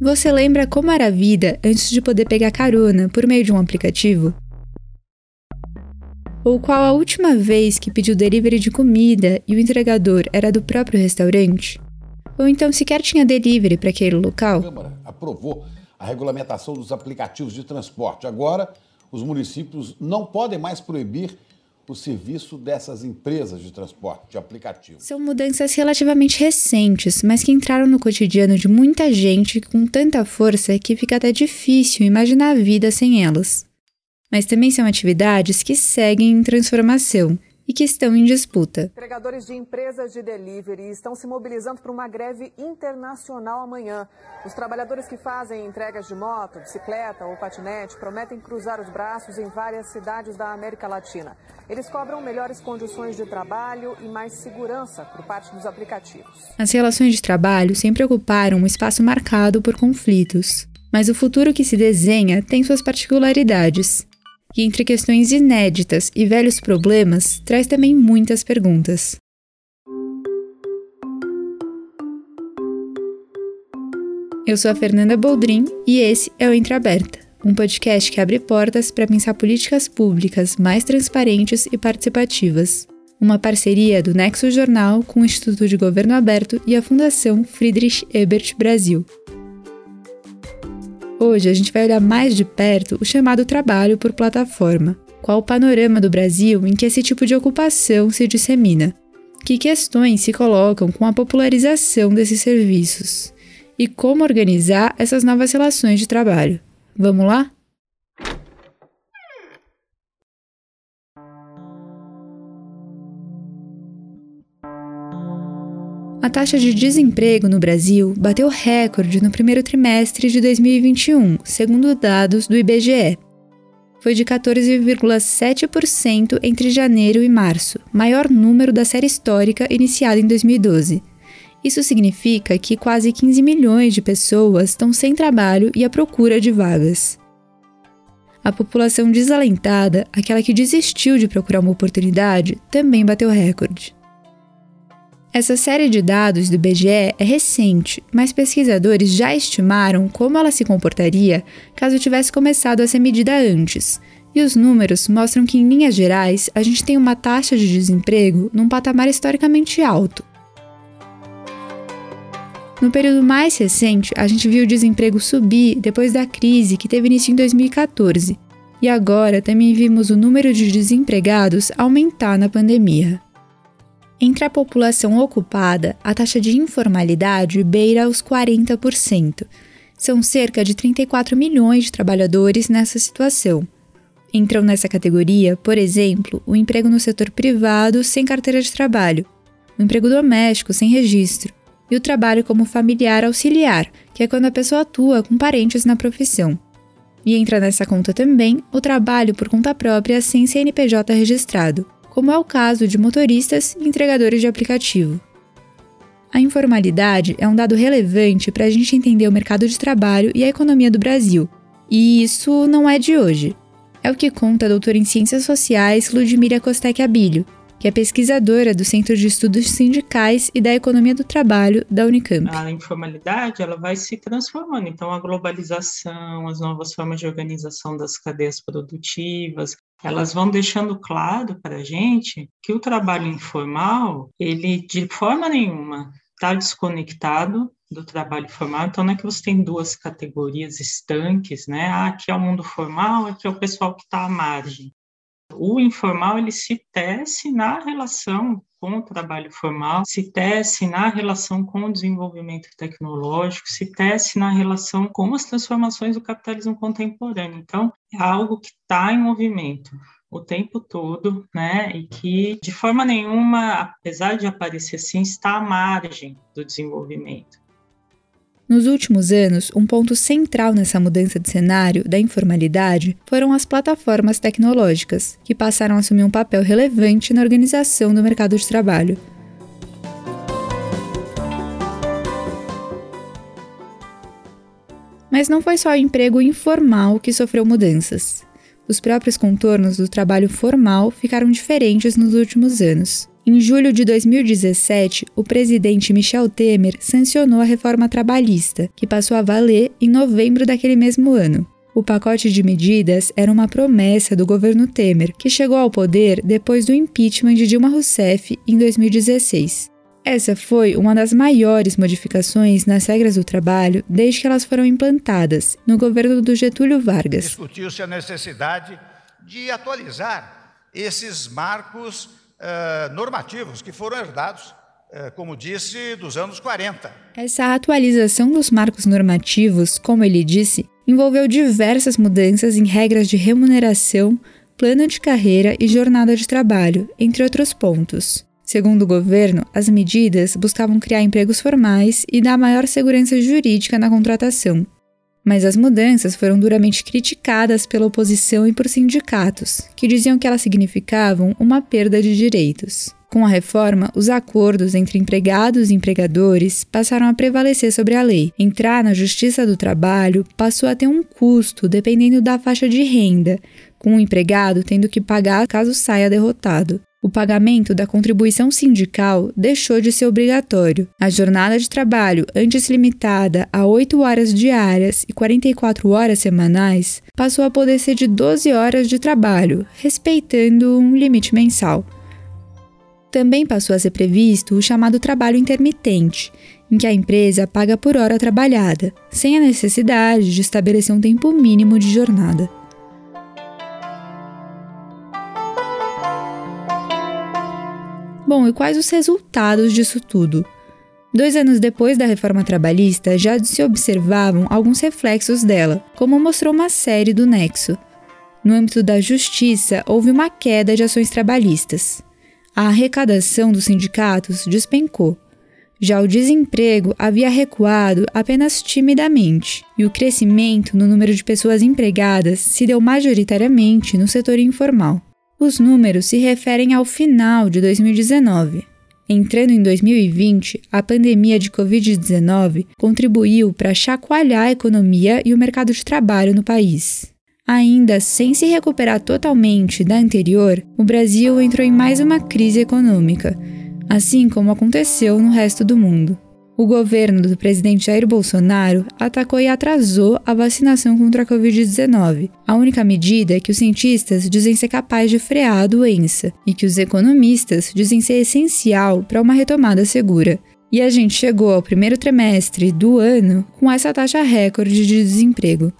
Você lembra como era a vida antes de poder pegar carona por meio de um aplicativo? Ou qual a última vez que pediu delivery de comida e o entregador era do próprio restaurante? Ou então sequer tinha delivery para aquele local? A Câmara aprovou a regulamentação dos aplicativos de transporte. Agora, os municípios não podem mais proibir o serviço dessas empresas de transporte, de aplicativo. São mudanças relativamente recentes, mas que entraram no cotidiano de muita gente com tanta força que fica até difícil imaginar a vida sem elas. Mas também são atividades que seguem em transformação e que estão em disputa. Entregadores de empresas de delivery estão se mobilizando para uma greve internacional amanhã. Os trabalhadores que fazem entregas de moto, bicicleta ou patinete prometem cruzar os braços em várias cidades da América Latina. Eles cobram melhores condições de trabalho e mais segurança por parte dos aplicativos. As relações de trabalho sempre ocuparam um espaço marcado por conflitos. Mas o futuro que se desenha tem suas particularidades e entre questões inéditas e velhos problemas, traz também muitas perguntas. Eu sou a Fernanda Boldrin e esse é o Entre Aberta, um podcast que abre portas para pensar políticas públicas mais transparentes e participativas. Uma parceria do Nexo Jornal com o Instituto de Governo Aberto e a Fundação Friedrich Ebert Brasil. Hoje a gente vai olhar mais de perto o chamado trabalho por plataforma. Qual o panorama do Brasil em que esse tipo de ocupação se dissemina? Que questões se colocam com a popularização desses serviços? E como organizar essas novas relações de trabalho? Vamos lá? A taxa de desemprego no Brasil bateu recorde no primeiro trimestre de 2021, segundo dados do IBGE. Foi de 14,7% entre janeiro e março, maior número da série histórica iniciada em 2012. Isso significa que quase 15 milhões de pessoas estão sem trabalho e à procura de vagas. A população desalentada, aquela que desistiu de procurar uma oportunidade, também bateu recorde. Essa série de dados do IBGE é recente, mas pesquisadores já estimaram como ela se comportaria caso tivesse começado a ser medida antes. E os números mostram que, em linhas gerais, a gente tem uma taxa de desemprego num patamar historicamente alto. No período mais recente, a gente viu o desemprego subir depois da crise que teve início em 2014. E agora também vimos o número de desempregados aumentar na pandemia. Entre a população ocupada, a taxa de informalidade beira os 40%. São cerca de 34 milhões de trabalhadores nessa situação. Entram nessa categoria, por exemplo, o emprego no setor privado sem carteira de trabalho, o emprego doméstico sem registro e o trabalho como familiar auxiliar, que é quando a pessoa atua com parentes na profissão. E entra nessa conta também o trabalho por conta própria sem CNPJ registrado, como é o caso de motoristas e entregadores de aplicativo. A informalidade é um dado relevante para a gente entender o mercado de trabalho e a economia do Brasil, e isso não é de hoje. É o que conta a doutora em Ciências Sociais Ludmila Costec Abílio, que é pesquisadora do Centro de Estudos Sindicais e da Economia do Trabalho da Unicamp. A informalidade ela vai se transformando, então a globalização, as novas formas de organização das cadeias produtivas, elas vão deixando claro para a gente que o trabalho informal, ele de forma nenhuma está desconectado do trabalho formal, então não é que você tem duas categorias estanques, né? Ah, aqui é o mundo formal, aqui é o pessoal que está à margem. O informal ele se tece na relação com o trabalho formal, se tece na relação com o desenvolvimento tecnológico, se tece na relação com as transformações do capitalismo contemporâneo. Então, é algo que está em movimento o tempo todo, né? E que de forma nenhuma, apesar de aparecer assim, está à margem do desenvolvimento. Nos últimos anos, um ponto central nessa mudança de cenário da informalidade foram as plataformas tecnológicas, que passaram a assumir um papel relevante na organização do mercado de trabalho. Mas não foi só o emprego informal que sofreu mudanças. Os próprios contornos do trabalho formal ficaram diferentes nos últimos anos. Em julho de 2017, o presidente Michel Temer sancionou a reforma trabalhista, que passou a valer em novembro daquele mesmo ano. O pacote de medidas era uma promessa do governo Temer, que chegou ao poder depois do impeachment de Dilma Rousseff em 2016. Essa foi uma das maiores modificações nas regras do trabalho desde que elas foram implantadas no governo do Getúlio Vargas. Discutiu-se a necessidade de atualizar esses marcos uh, normativos que foram herdados como disse, dos anos 40. Essa atualização dos marcos normativos, como ele disse, envolveu diversas mudanças em regras de remuneração, plano de carreira e jornada de trabalho, entre outros pontos. Segundo o governo, as medidas buscavam criar empregos formais e dar maior segurança jurídica na contratação. Mas as mudanças foram duramente criticadas pela oposição e por sindicatos, que diziam que elas significavam uma perda de direitos. Com a reforma, os acordos entre empregados e empregadores passaram a prevalecer sobre a lei. Entrar na Justiça do Trabalho passou a ter um custo dependendo da faixa de renda, com o empregado tendo que pagar caso saia derrotado. O pagamento da contribuição sindical deixou de ser obrigatório. A jornada de trabalho, antes limitada a 8 horas diárias e 44 horas semanais, passou a poder ser de 12 horas de trabalho, respeitando um limite mensal. Também passou a ser previsto o chamado trabalho intermitente, em que a empresa paga por hora trabalhada, sem a necessidade de estabelecer um tempo mínimo de jornada. Bom, e quais os resultados disso tudo? Dois anos depois da reforma trabalhista, já se observavam alguns reflexos dela, como mostrou uma série do Nexo. No âmbito da justiça, houve uma queda de ações trabalhistas a arrecadação dos sindicatos despencou. Já o desemprego havia recuado apenas timidamente, e o crescimento no número de pessoas empregadas se deu majoritariamente no setor informal. Os números se referem ao final de 2019. Entrando em 2020, a pandemia de Covid-19 contribuiu para chacoalhar a economia e o mercado de trabalho no país. Ainda sem se recuperar totalmente da anterior, o Brasil entrou em mais uma crise econômica, assim como aconteceu no resto do mundo. O governo do presidente Jair Bolsonaro atacou e atrasou a vacinação contra a Covid-19, a única medida que os cientistas dizem ser capaz de frear a doença e que os economistas dizem ser essencial para uma retomada segura. E a gente chegou ao primeiro trimestre do ano com essa taxa recorde de desemprego.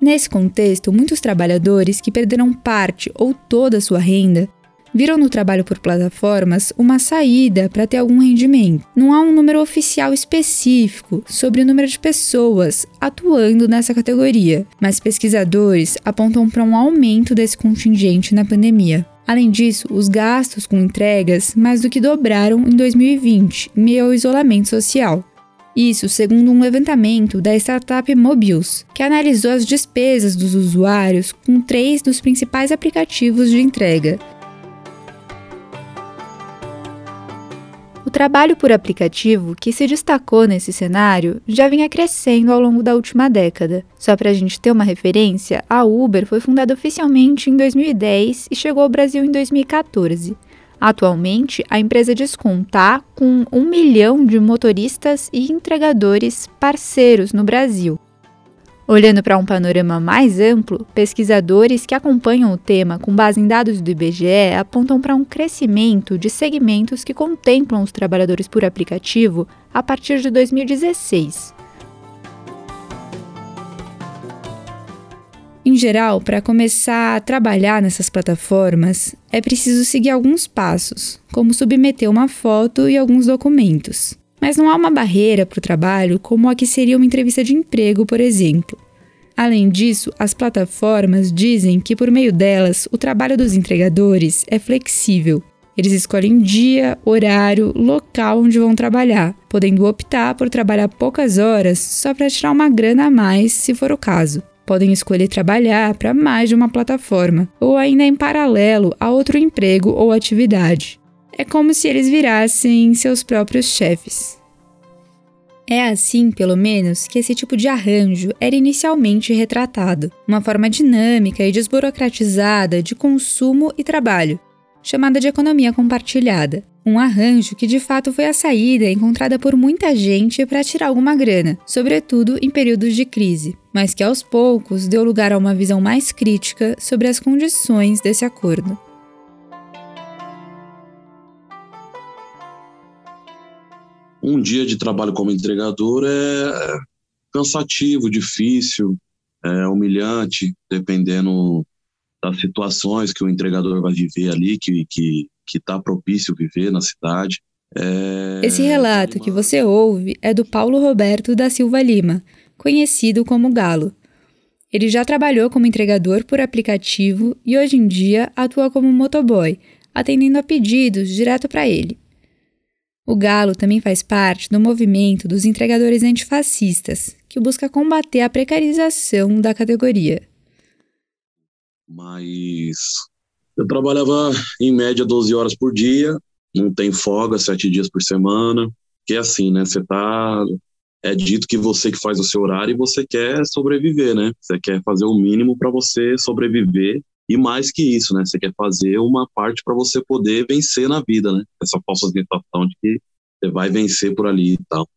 Nesse contexto, muitos trabalhadores que perderam parte ou toda a sua renda viram no trabalho por plataformas uma saída para ter algum rendimento. Não há um número oficial específico sobre o número de pessoas atuando nessa categoria, mas pesquisadores apontam para um aumento desse contingente na pandemia. Além disso, os gastos com entregas mais do que dobraram em 2020, meio ao isolamento social. Isso segundo um levantamento da startup Mobius, que analisou as despesas dos usuários com três dos principais aplicativos de entrega. O trabalho por aplicativo, que se destacou nesse cenário, já vinha crescendo ao longo da última década. Só para a gente ter uma referência, a Uber foi fundada oficialmente em 2010 e chegou ao Brasil em 2014. Atualmente, a empresa diz contar com um milhão de motoristas e entregadores parceiros no Brasil. Olhando para um panorama mais amplo, pesquisadores que acompanham o tema com base em dados do IBGE apontam para um crescimento de segmentos que contemplam os trabalhadores por aplicativo a partir de 2016. Em geral, para começar a trabalhar nessas plataformas, é preciso seguir alguns passos, como submeter uma foto e alguns documentos. Mas não há uma barreira para o trabalho como a que seria uma entrevista de emprego, por exemplo. Além disso, as plataformas dizem que por meio delas o trabalho dos entregadores é flexível. Eles escolhem dia, horário, local onde vão trabalhar, podendo optar por trabalhar poucas horas só para tirar uma grana a mais, se for o caso podem escolher trabalhar para mais de uma plataforma, ou ainda em paralelo a outro emprego ou atividade. É como se eles virassem seus próprios chefes. É assim, pelo menos, que esse tipo de arranjo era inicialmente retratado, uma forma dinâmica e desburocratizada de consumo e trabalho. chamada de economia compartilhada. Um arranjo que de fato foi a saída encontrada por muita gente para tirar alguma grana, sobretudo em períodos de crise, mas que aos poucos deu lugar a uma visão mais crítica sobre as condições desse acordo. Um dia de trabalho como entregador é cansativo, difícil, é humilhante, dependendo das situações que o entregador vai viver ali, que que que está propício viver na cidade. É... Esse relato que você ouve é do Paulo Roberto da Silva Lima, conhecido como Galo. Ele já trabalhou como entregador por aplicativo e hoje em dia atua como motoboy, atendendo a pedidos direto para ele. O Galo também faz parte do movimento dos entregadores antifascistas, que busca combater a precarização da categoria. Mas eu trabalhava em média 12 horas por dia, não tem folga, sete dias por semana, que é assim, né? Você tá é dito que você que faz o seu horário e você quer sobreviver, né? Você quer fazer o mínimo para você sobreviver e mais que isso, né? Você quer fazer uma parte para você poder vencer na vida, né? Essa falsa sensação de que você vai vencer por ali e tal.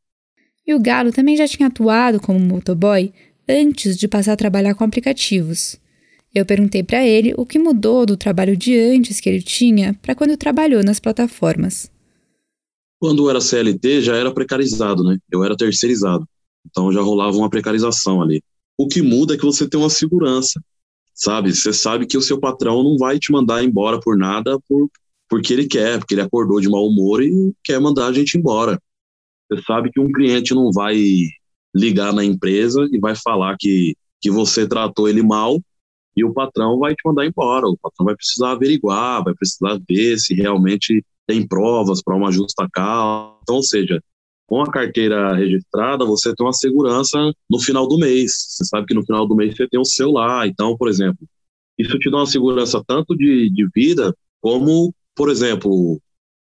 E o Galo também já tinha atuado como motoboy antes de passar a trabalhar com aplicativos. Eu perguntei para ele o que mudou do trabalho de antes que ele tinha para quando trabalhou nas plataformas. Quando eu era CLT, já era precarizado, né? Eu era terceirizado. Então já rolava uma precarização ali. O que muda é que você tem uma segurança, sabe? Você sabe que o seu patrão não vai te mandar embora por nada por, porque ele quer, porque ele acordou de mau humor e quer mandar a gente embora. Você sabe que um cliente não vai ligar na empresa e vai falar que, que você tratou ele mal e o patrão vai te mandar embora. O patrão vai precisar averiguar, vai precisar ver se realmente tem provas para uma justa causa. Então, ou seja, com a carteira registrada, você tem uma segurança no final do mês. Você sabe que no final do mês você tem o seu lá. Então, por exemplo, isso te dá uma segurança tanto de, de vida, como, por exemplo,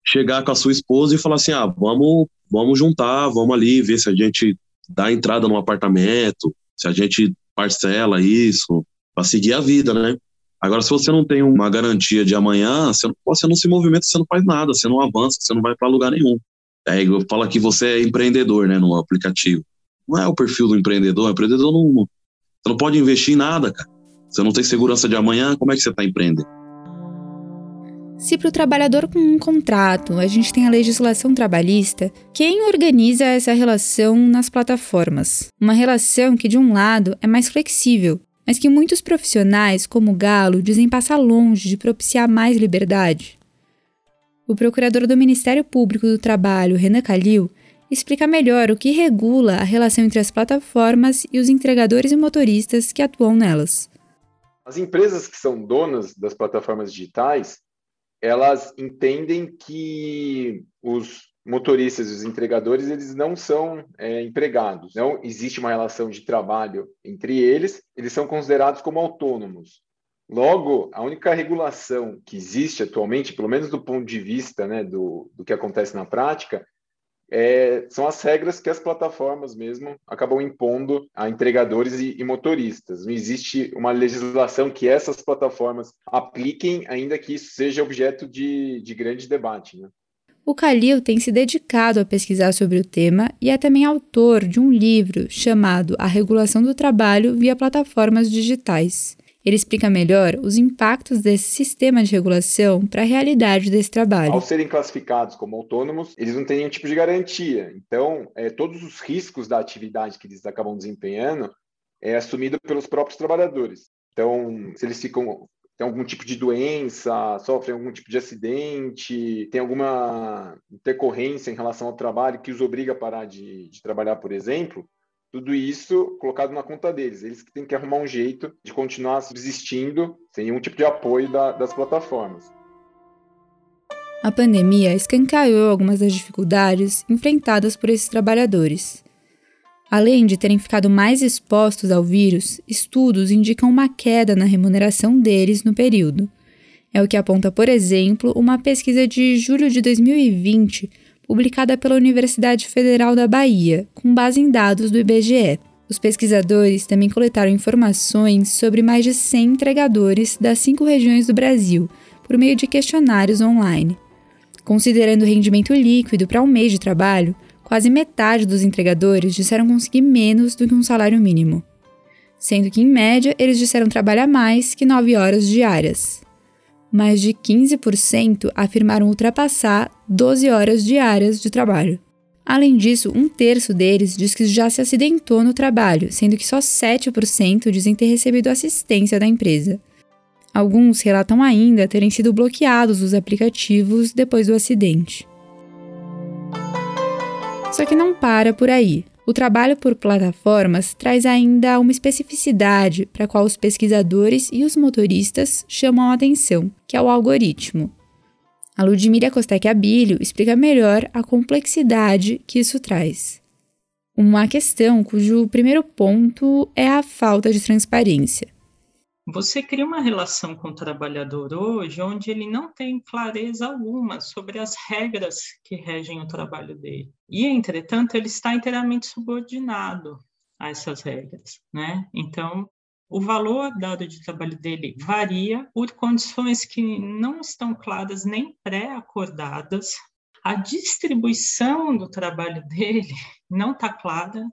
chegar com a sua esposa e falar assim: ah, vamos, vamos juntar, vamos ali ver se a gente dá entrada no apartamento, se a gente parcela isso, para seguir a vida, né? Agora, se você não tem uma garantia de amanhã, você não, você não se movimenta, você não faz nada, você não avança, você não vai para lugar nenhum. Aí eu falo que você é empreendedor, né, no aplicativo. Não é o perfil do empreendedor, o empreendedor não, você não pode investir em nada, cara. Você não tem segurança de amanhã, como é que você está empreendendo? Se para o trabalhador com um contrato a gente tem a legislação trabalhista, quem organiza essa relação nas plataformas? Uma relação que, de um lado, é mais flexível, mas que muitos profissionais, como Galo, dizem passar longe de propiciar mais liberdade. O procurador do Ministério Público do Trabalho, Renan Calil, explica melhor o que regula a relação entre as plataformas e os entregadores e motoristas que atuam nelas. As empresas que são donas das plataformas digitais, elas entendem que os motoristas e os entregadores eles não são é, empregados, não existe uma relação de trabalho entre eles, eles são considerados como autônomos. Logo, a única regulação que existe atualmente, pelo menos do ponto de vista né, do, do que acontece na prática, é, são as regras que as plataformas mesmo acabam impondo a entregadores e, e, motoristas. Não existe uma legislação que essas plataformas apliquem, ainda que isso seja objeto de, de grande debate. Né? O Calil tem se dedicado a pesquisar sobre o tema e é também autor de um livro chamado A Regulação do Trabalho via Plataformas Digitais. Ele explica melhor os impactos desse sistema de regulação para a realidade desse trabalho. Ao serem classificados como autônomos, eles não têm nenhum tipo de garantia. Então, é, todos os riscos da atividade que eles acabam desempenhando é assumido pelos próprios trabalhadores. Então, se eles ficam tem algum tipo de doença, sofrem algum tipo de acidente, tem alguma intercorrência em relação ao trabalho que os obriga a parar de, de trabalhar, por exemplo, tudo isso colocado na conta deles. Eles que têm que arrumar um jeito de continuar subsistindo sem nenhum tipo de apoio da, das plataformas. A pandemia escancarou algumas das dificuldades enfrentadas por esses trabalhadores. Além de terem ficado mais expostos ao vírus, estudos indicam uma queda na remuneração deles no período. É o que aponta, por exemplo, uma pesquisa de julho de 2020, publicada pela Universidade Federal da Bahia, com base em dados do IBGE. Os pesquisadores também coletaram informações sobre mais de 100 entregadores das cinco regiões do Brasil, por meio de questionários online. Considerando o rendimento líquido para um mês de trabalho, quase metade dos entregadores disseram conseguir menos do que um salário mínimo, sendo que, em média, eles disseram trabalhar mais que 9 horas diárias. Mais de 15% afirmaram ultrapassar 12 horas diárias de trabalho. Além disso, um terço deles diz que já se acidentou no trabalho, sendo que só 7% dizem ter recebido assistência da empresa. Alguns relatam ainda terem sido bloqueados os aplicativos depois do acidente. Só que não para por aí. O trabalho por plataformas traz ainda uma especificidade para a qual os pesquisadores e os motoristas chamam a atenção, que é o algoritmo. A Ludmila Costec Abílio explica melhor a complexidade que isso traz. Uma questão cujo primeiro ponto é a falta de transparência. Você cria uma relação com o trabalhador hoje onde ele não tem clareza alguma sobre as regras que regem o trabalho dele. E, entretanto, ele está inteiramente subordinado a essas regras, né? Então, o valor dado de trabalho dele varia por condições que não estão claras nem pré-acordadas. A distribuição do trabalho dele não está clara,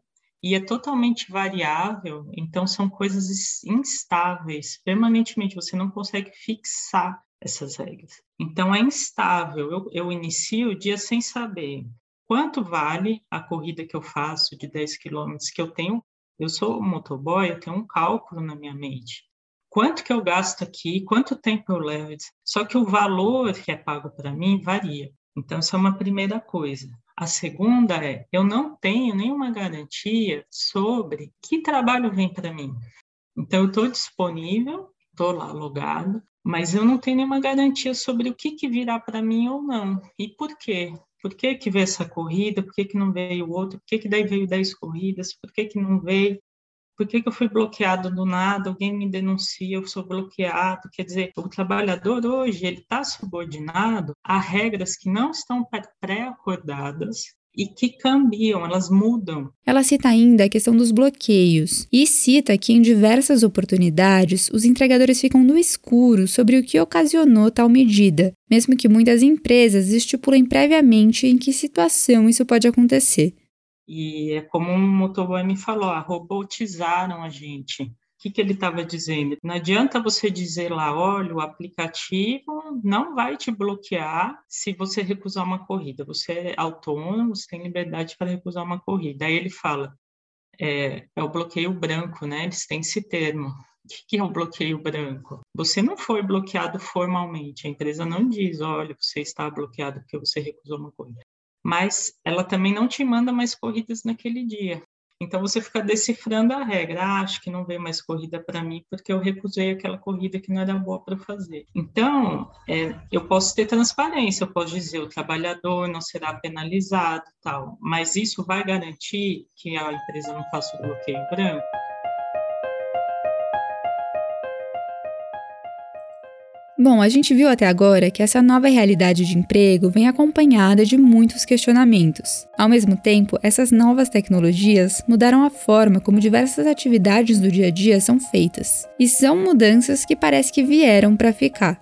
e é totalmente variável, então são coisas instáveis, permanentemente você não consegue fixar essas regras. Então é instável. Eu, eu inicio o dia sem saber quanto vale a corrida que eu faço de 10 quilômetros, que eu tenho, eu sou motoboy, eu tenho um cálculo na minha mente. Quanto que eu gasto aqui, quanto tempo eu levo, só que o valor que é pago para mim varia. Então, isso é uma primeira coisa. A segunda é, eu não tenho nenhuma garantia sobre que trabalho vem para mim. Então, eu estou disponível, estou lá logado, mas eu não tenho nenhuma garantia sobre o que, que virá para mim ou não. E por quê? Por que, que veio essa corrida? Por que, que não veio outro? Por que, que daí veio 10 corridas? Por que, que não veio? Por que, que eu fui bloqueado do nada? Alguém me denuncia, eu sou bloqueado. Quer dizer, o trabalhador hoje ele está subordinado a regras que não estão pré-acordadas e que cambiam, elas mudam. Ela cita ainda a questão dos bloqueios e cita que em diversas oportunidades os entregadores ficam no escuro sobre o que ocasionou tal medida, mesmo que muitas empresas estipulem previamente em que situação isso pode acontecer. E é como um motoboy me falou, ah, robotizaram a gente. O que, que ele estava dizendo? Não adianta você dizer lá, olha, o aplicativo não vai te bloquear se você recusar uma corrida. Você é autônomo, você tem liberdade para recusar uma corrida. Aí ele fala, é, é o bloqueio branco, né? Eles têm esse termo. O que é o bloqueio branco? Você não foi bloqueado formalmente. A empresa não diz, olha, você está bloqueado porque você recusou uma corrida mas ela também não te manda mais corridas naquele dia. Então você fica decifrando a regra. Ah, acho que não veio mais corrida para mim porque eu recusei aquela corrida que não era boa para fazer. Então é, eu posso ter transparência, eu posso dizer o trabalhador não será penalizado, tal. Mas isso vai garantir que a empresa não faça o bloqueio branco? Bom, a gente viu até agora que essa nova realidade de emprego vem acompanhada de muitos questionamentos. Ao mesmo tempo, essas novas tecnologias mudaram a forma como diversas atividades do dia a dia são feitas, e são mudanças que parece que vieram para ficar.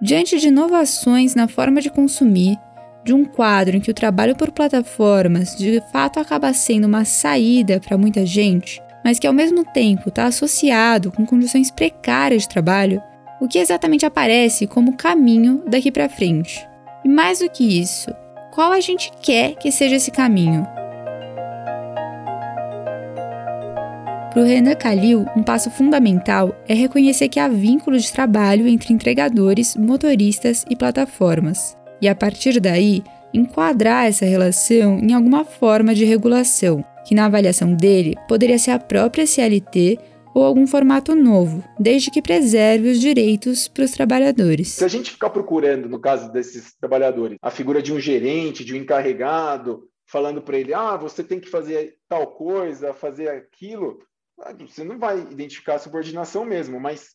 Diante de inovações na forma de consumir, de um quadro em que o trabalho por plataformas de fato acaba sendo uma saída para muita gente, mas que ao mesmo tempo está associado com condições precárias de trabalho, o que exatamente aparece como caminho daqui para frente. E mais do que isso, qual a gente quer que seja esse caminho? Para o Renan Kalil, um passo fundamental é reconhecer que há vínculos de trabalho entre entregadores, motoristas e plataformas, e a partir daí enquadrar essa relação em alguma forma de regulação, que na avaliação dele poderia ser a própria CLT ou algum formato novo, desde que preserve os direitos para os trabalhadores. Se a gente ficar procurando, no caso desses trabalhadores, a figura de um gerente, de um encarregado, falando para ele, ah, você tem que fazer tal coisa, fazer aquilo, ah, você não vai identificar a subordinação mesmo, mas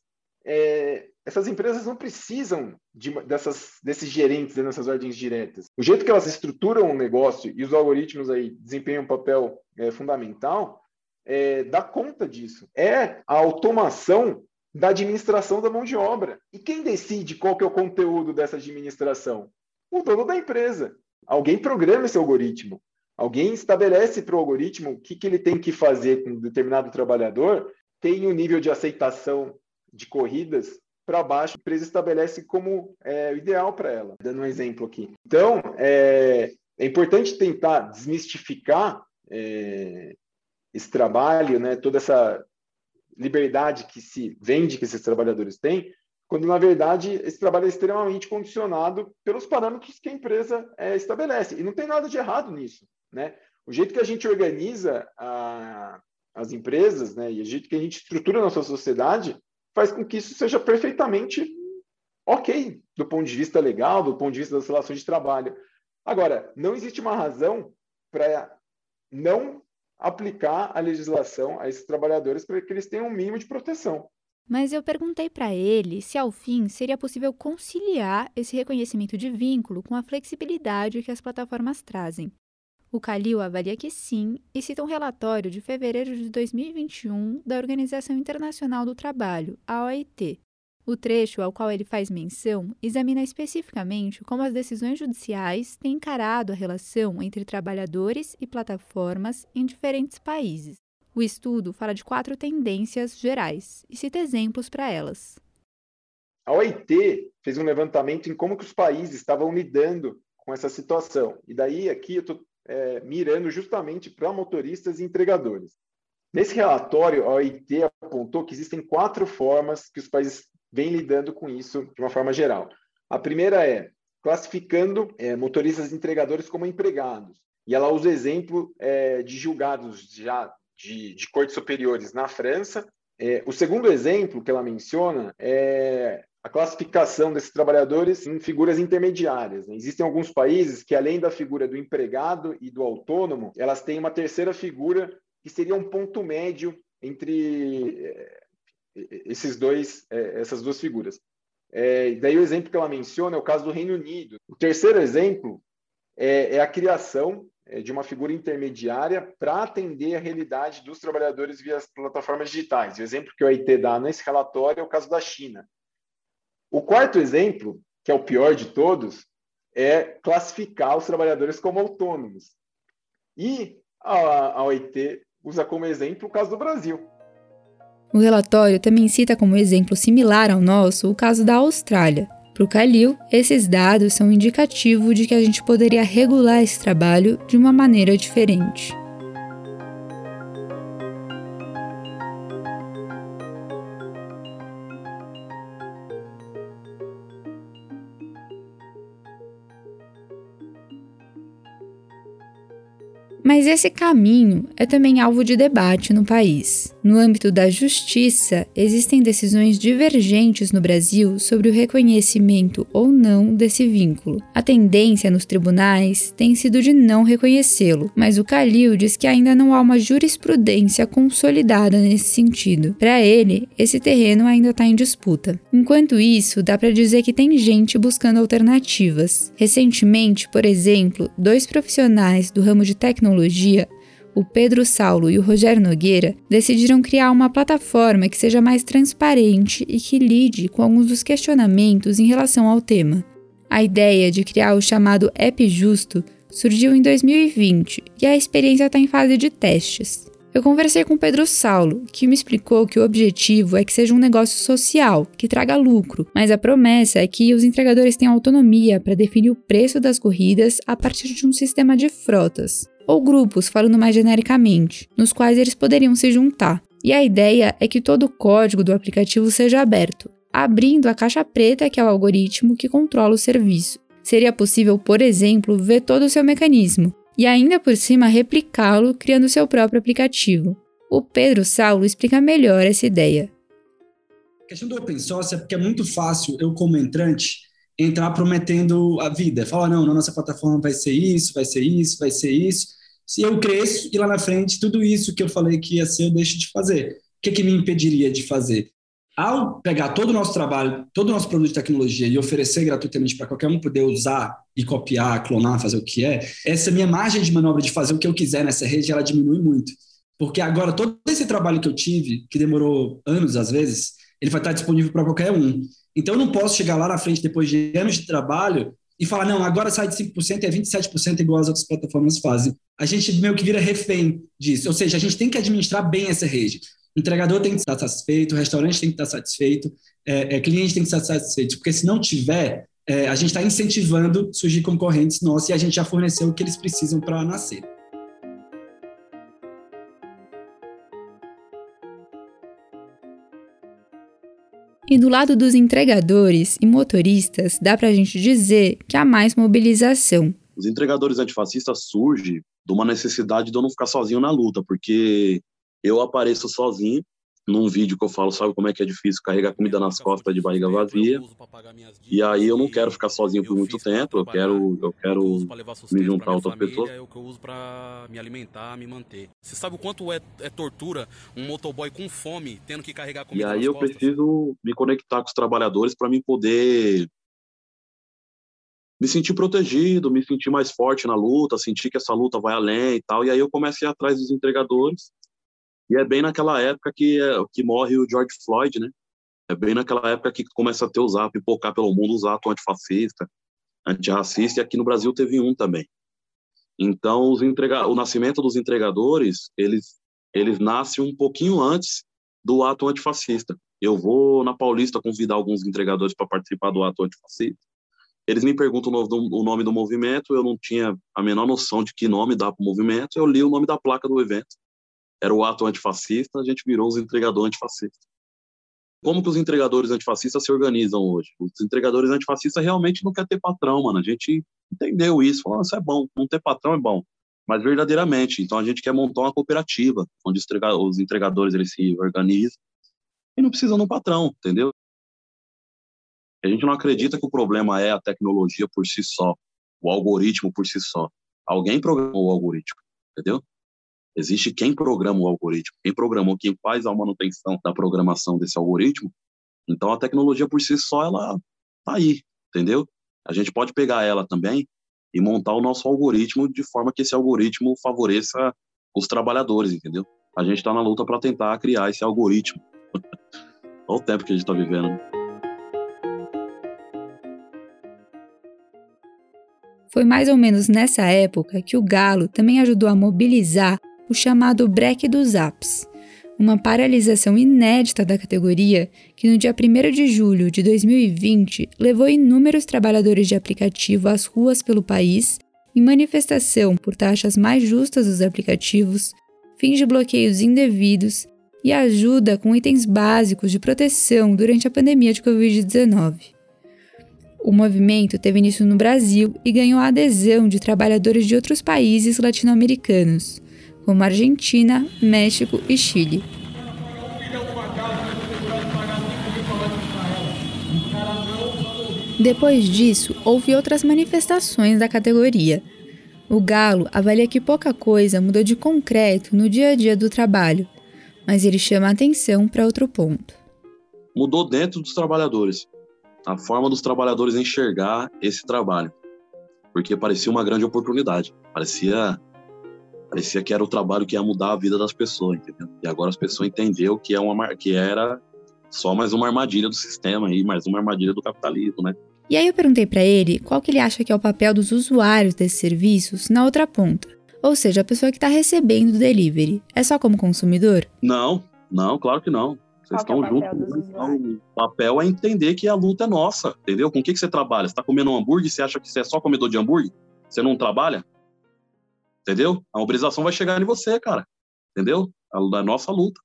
é, essas empresas não precisam de, dessas, desses gerentes dessas ordens diretas. O jeito que elas estruturam o negócio e os algoritmos aí desempenham um papel é, fundamental é, dá conta disso. É a automação da administração da mão de obra. E quem decide qual que é o conteúdo dessa administração? O dono da empresa. Alguém programa esse algoritmo. Alguém estabelece para o algoritmo o que, que ele tem que fazer com um determinado trabalhador, tem o um nível de aceitação de corridas para baixo, a empresa estabelece como é, ideal para ela. Dando um exemplo aqui. Então, é, é importante tentar desmistificar é, esse trabalho, né, toda essa liberdade que se vende que esses trabalhadores têm, quando na verdade esse trabalho é extremamente condicionado pelos parâmetros que a empresa é, estabelece. E não tem nada de errado nisso. Né? O jeito que a gente organiza a, as empresas né, e o jeito que a gente estrutura a nossa sociedade faz com que isso seja perfeitamente ok do ponto de vista legal, do ponto de vista das relações de trabalho. Agora, não existe uma razão para não aplicar a legislação a esses trabalhadores para que eles tenham um mínimo de proteção. Mas eu perguntei para ele se, ao fim, seria possível conciliar esse reconhecimento de vínculo com a flexibilidade que as plataformas trazem. O Calil avalia que sim e cita um relatório de fevereiro de 2021 da Organização Internacional do Trabalho, a OIT. O trecho ao qual ele faz menção examina especificamente como as decisões judiciais têm encarado a relação entre trabalhadores e plataformas em diferentes países. O estudo fala de quatro tendências gerais e cita exemplos para elas. A OIT fez um levantamento em como que os países estavam lidando com essa situação. E daí aqui eu estou é, mirando justamente para motoristas e entregadores. Nesse relatório, a OIT apontou que existem quatro formas que os países vêm lidando com isso de uma forma geral. A primeira é classificando é, motoristas entregadores como empregados. E ela usa exemplo é, de julgados já de, de cortes superiores na França. É, o segundo exemplo que ela menciona é a classificação desses trabalhadores em figuras intermediárias. Né? Existem alguns países que, além da figura do empregado e do autônomo, elas têm uma terceira figura que seria um ponto médio entre eh, esses dois, eh, essas duas figuras. É, daí o exemplo que ela menciona é o caso do Reino Unido. O terceiro exemplo é, é a criação de uma figura intermediária para atender a realidade dos trabalhadores via as plataformas digitais. O exemplo que o OIT dá nesse relatório é o caso da China. O quarto exemplo, que é o pior de todos, é classificar os trabalhadores como autônomos. E a, a OIT usa como exemplo o caso do Brasil. O relatório também cita como exemplo similar ao nosso o caso da Austrália. Para o Calil, esses dados são indicativo de que a gente poderia regular esse trabalho de uma maneira diferente. Mas esse caminho é também alvo de debate no país. No âmbito da justiça, existem decisões divergentes no Brasil sobre o reconhecimento ou não desse vínculo. A tendência nos tribunais tem sido de não reconhecê-lo, mas o Calil diz que ainda não há uma jurisprudência consolidada nesse sentido. Para ele, esse terreno ainda está em disputa. Enquanto isso, dá para dizer que tem gente buscando alternativas. Recentemente, por exemplo, dois profissionais do ramo de tecnologia tecnologia, o Pedro Saulo e o Rogério Nogueira decidiram criar uma plataforma que seja mais transparente e que lide com alguns dos questionamentos em relação ao tema. A ideia de criar o chamado App Justo surgiu em 2020 e a experiência está em fase de testes. Eu conversei com Pedro Saulo, que me explicou que o objetivo é que seja um negócio social, que traga lucro, mas a promessa é que os entregadores tenham autonomia para definir o preço das corridas a partir de um sistema de frotas ou grupos, falando mais genericamente, nos quais eles poderiam se juntar. E a ideia é que todo o código do aplicativo seja aberto, abrindo a caixa preta, que é o algoritmo que controla o serviço. Seria possível, por exemplo, ver todo o seu mecanismo e ainda por cima replicá-lo criando seu próprio aplicativo. O Pedro Saulo explica melhor essa ideia. A questão do open source é porque é muito fácil eu, como entrante, entrar prometendo a vida. Falar, não, na nossa plataforma vai ser isso, vai ser isso, vai ser isso se eu cresço e lá na frente tudo isso que eu falei que ia ser, eu deixo de fazer. O que, que me impediria de fazer? Ao pegar todo o nosso trabalho, todo o nosso produto de tecnologia e oferecer gratuitamente para qualquer um poder usar e copiar, clonar, fazer o que é, essa minha margem de manobra de fazer o que eu quiser nessa rede, ela diminui muito. Porque agora todo esse trabalho que eu tive, que demorou anos às vezes, ele vai estar disponível para qualquer um. Então, eu não posso chegar lá na frente, depois de anos de trabalho, e falar, não, agora sai de 5% e é 27% igual as outras plataformas fazem. A gente meio que vira refém disso. Ou seja, a gente tem que administrar bem essa rede. O entregador tem que estar satisfeito, o restaurante tem que estar satisfeito, é, é cliente tem que estar satisfeito, porque se não tiver, é, a gente está incentivando surgir concorrentes nossos e a gente já forneceu o que eles precisam para nascer. E do lado dos entregadores e motoristas, dá para a gente dizer que há mais mobilização. Os entregadores antifascistas surgem de uma necessidade de eu não ficar sozinho na luta, porque eu apareço sozinho num vídeo que eu falo, sabe como é que é difícil carregar comida nas costas de barriga vazia. E aí eu não quero ficar sozinho por muito tempo, eu quero, eu quero me juntar a outras pessoas. É o que eu uso para me alimentar, me manter. Você sabe o quanto é, é, tortura um motoboy com fome tendo que carregar comida E aí eu costas? preciso me conectar com os trabalhadores para me poder me sentir protegido, me sentir mais forte na luta, sentir que essa luta vai além e tal. E aí eu comecei atrás dos entregadores e é bem naquela época que, é, que morre o George Floyd, né? É bem naquela época que começa a ter os atos, pipocar pelo mundo os atos antifascista, antirracista, e aqui no Brasil teve um também. Então, os entrega o nascimento dos entregadores, eles, eles nascem um pouquinho antes do ato antifascista. Eu vou na Paulista convidar alguns entregadores para participar do ato antifascista. Eles me perguntam o nome do movimento, eu não tinha a menor noção de que nome dá para o movimento, eu li o nome da placa do evento era o ato antifascista, a gente virou os entregadores antifascistas. Como que os entregadores antifascistas se organizam hoje? Os entregadores antifascistas realmente não querem ter patrão, mano. A gente entendeu isso, falou, isso é bom, não ter patrão é bom. Mas verdadeiramente, então a gente quer montar uma cooperativa, onde os entregadores eles se organizam e não precisam de um patrão, entendeu? A gente não acredita que o problema é a tecnologia por si só, o algoritmo por si só. Alguém programou o algoritmo, entendeu? Existe quem programa o algoritmo, quem programou, quem faz a manutenção da programação desse algoritmo. Então a tecnologia por si só ela tá aí, entendeu? A gente pode pegar ela também e montar o nosso algoritmo de forma que esse algoritmo favoreça os trabalhadores, entendeu? A gente está na luta para tentar criar esse algoritmo. Olha o tempo que a gente está vivendo. Né? Foi mais ou menos nessa época que o Galo também ajudou a mobilizar o chamado break dos apps, uma paralisação inédita da categoria que no dia 1 de julho de 2020 levou inúmeros trabalhadores de aplicativo às ruas pelo país em manifestação por taxas mais justas dos aplicativos, fim de bloqueios indevidos e ajuda com itens básicos de proteção durante a pandemia de Covid-19. O movimento teve início no Brasil e ganhou a adesão de trabalhadores de outros países latino-americanos, como Argentina, México e Chile. Depois disso, houve outras manifestações da categoria. O Galo avalia que pouca coisa mudou de concreto no dia a dia do trabalho, mas ele chama a atenção para outro ponto. Mudou dentro dos trabalhadores, a forma dos trabalhadores enxergar esse trabalho, porque parecia uma grande oportunidade, parecia Parecia que era o trabalho que ia mudar a vida das pessoas, entendeu? E agora as pessoas entenderam que, é uma, que era só mais uma armadilha do sistema aí, mais uma armadilha do capitalismo, né? E aí eu perguntei para ele qual que ele acha que é o papel dos usuários desses serviços na outra ponta. Ou seja, a pessoa que está recebendo o delivery. É só como consumidor? Não, não, claro que não. Vocês estão é juntos. Então, o papel é entender que a luta é nossa, entendeu? Com o que, que você trabalha? Você está comendo um hambúrguer? Você acha que você é só comedor de hambúrguer? Você não trabalha? Entendeu? A mobilização vai chegar em você, cara. Entendeu? A, a nossa luta.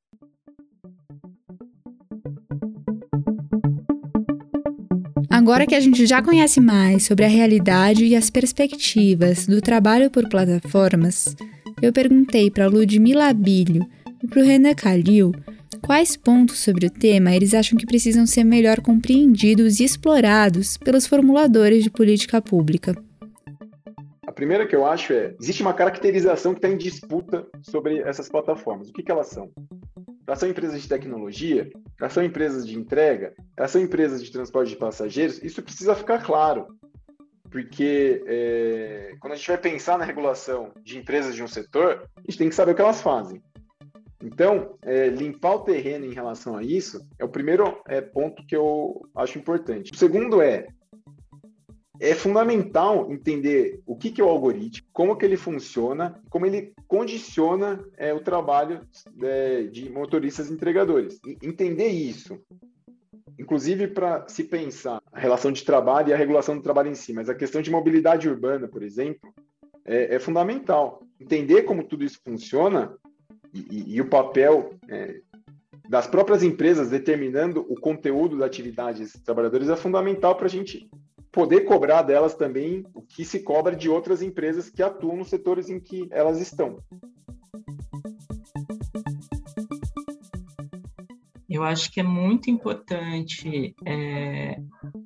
Agora que a gente já conhece mais sobre a realidade e as perspectivas do trabalho por plataformas, eu perguntei para Ludmila Abilho e para o Renan Calil quais pontos sobre o tema eles acham que precisam ser melhor compreendidos e explorados pelos formuladores de política pública. A primeira que eu acho é: existe uma caracterização que está em disputa sobre essas plataformas. O que, que elas são? Elas são empresas de tecnologia? Elas são empresas de entrega? Elas são empresas de transporte de passageiros? Isso precisa ficar claro. Porque é, quando a gente vai pensar na regulação de empresas de um setor, a gente tem que saber o que elas fazem. Então, é, limpar o terreno em relação a isso é o primeiro é, ponto que eu acho importante. O segundo é é fundamental entender o que, que é o algoritmo, como que ele funciona, como ele condiciona é, o trabalho é, de motoristas entregadores. E entender isso, inclusive para se pensar a relação de trabalho e a regulação do trabalho em si, mas a questão de mobilidade urbana, por exemplo, é, é fundamental. Entender como tudo isso funciona e, e, e o papel é, das próprias empresas determinando o conteúdo da atividade dos trabalhadores é fundamental para a gente poder cobrar delas também o que se cobra de outras empresas que atuam nos setores em que elas estão. Eu acho que é muito importante é,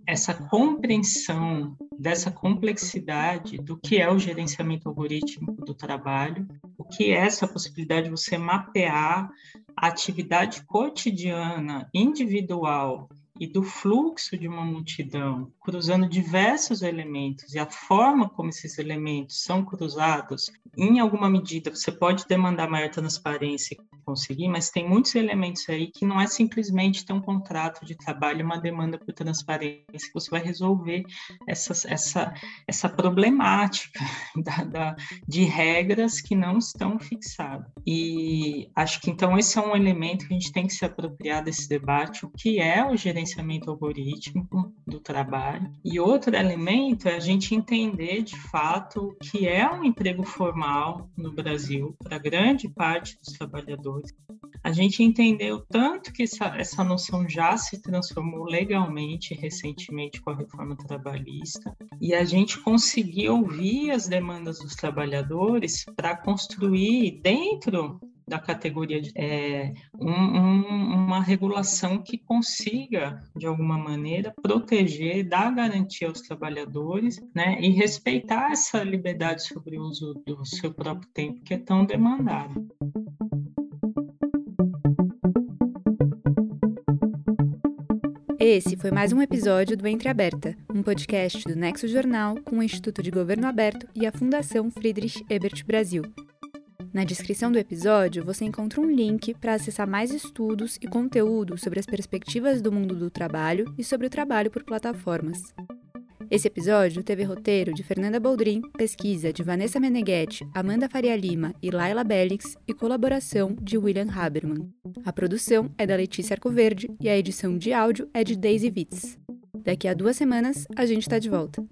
essa compreensão dessa complexidade do que é o gerenciamento algorítmico do trabalho, o que é essa possibilidade de você mapear a atividade cotidiana, individual e do fluxo de uma multidão, cruzando diversos elementos e a forma como esses elementos são cruzados, em alguma medida você pode demandar maior transparência conseguir, mas tem muitos elementos aí que não é simplesmente ter um contrato de trabalho, uma demanda por transparência, que você vai resolver essa, essa, essa problemática da, da, de regras que não estão fixadas. E acho que então esse é um elemento que a gente tem que se apropriar desse debate, o que é o gerenciamento algorítmico do trabalho. E outro elemento é a gente entender de fato o que é um emprego formal no Brasil para grande parte dos trabalhadores a gente entendeu tanto que essa, essa noção já se transformou legalmente recentemente com a reforma trabalhista, e a gente conseguiu ouvir as demandas dos trabalhadores para construir dentro da categoria de, é, um, um, uma regulação que consiga, de alguma maneira, proteger, dar garantia aos trabalhadores né, e respeitar essa liberdade sobre o uso do seu próprio tempo que é tão demandado. Esse foi mais um episódio do Entre Aberta, um podcast do Nexo Jornal com o Instituto de Governo Aberto e a Fundação Friedrich Ebert Brasil. Na descrição do episódio você encontra um link para acessar mais estudos e conteúdo sobre as perspectivas do mundo do trabalho e sobre o trabalho por plataformas. Esse episódio teve roteiro de Fernanda Boldrin, pesquisa de Vanessa Meneghetti, Amanda Faria Lima e Laila Bellix e colaboração de William Haberman. A produção é da Letícia Arcoverde e a edição de áudio é de Daisy Witz. Daqui a duas semanas a gente está de volta.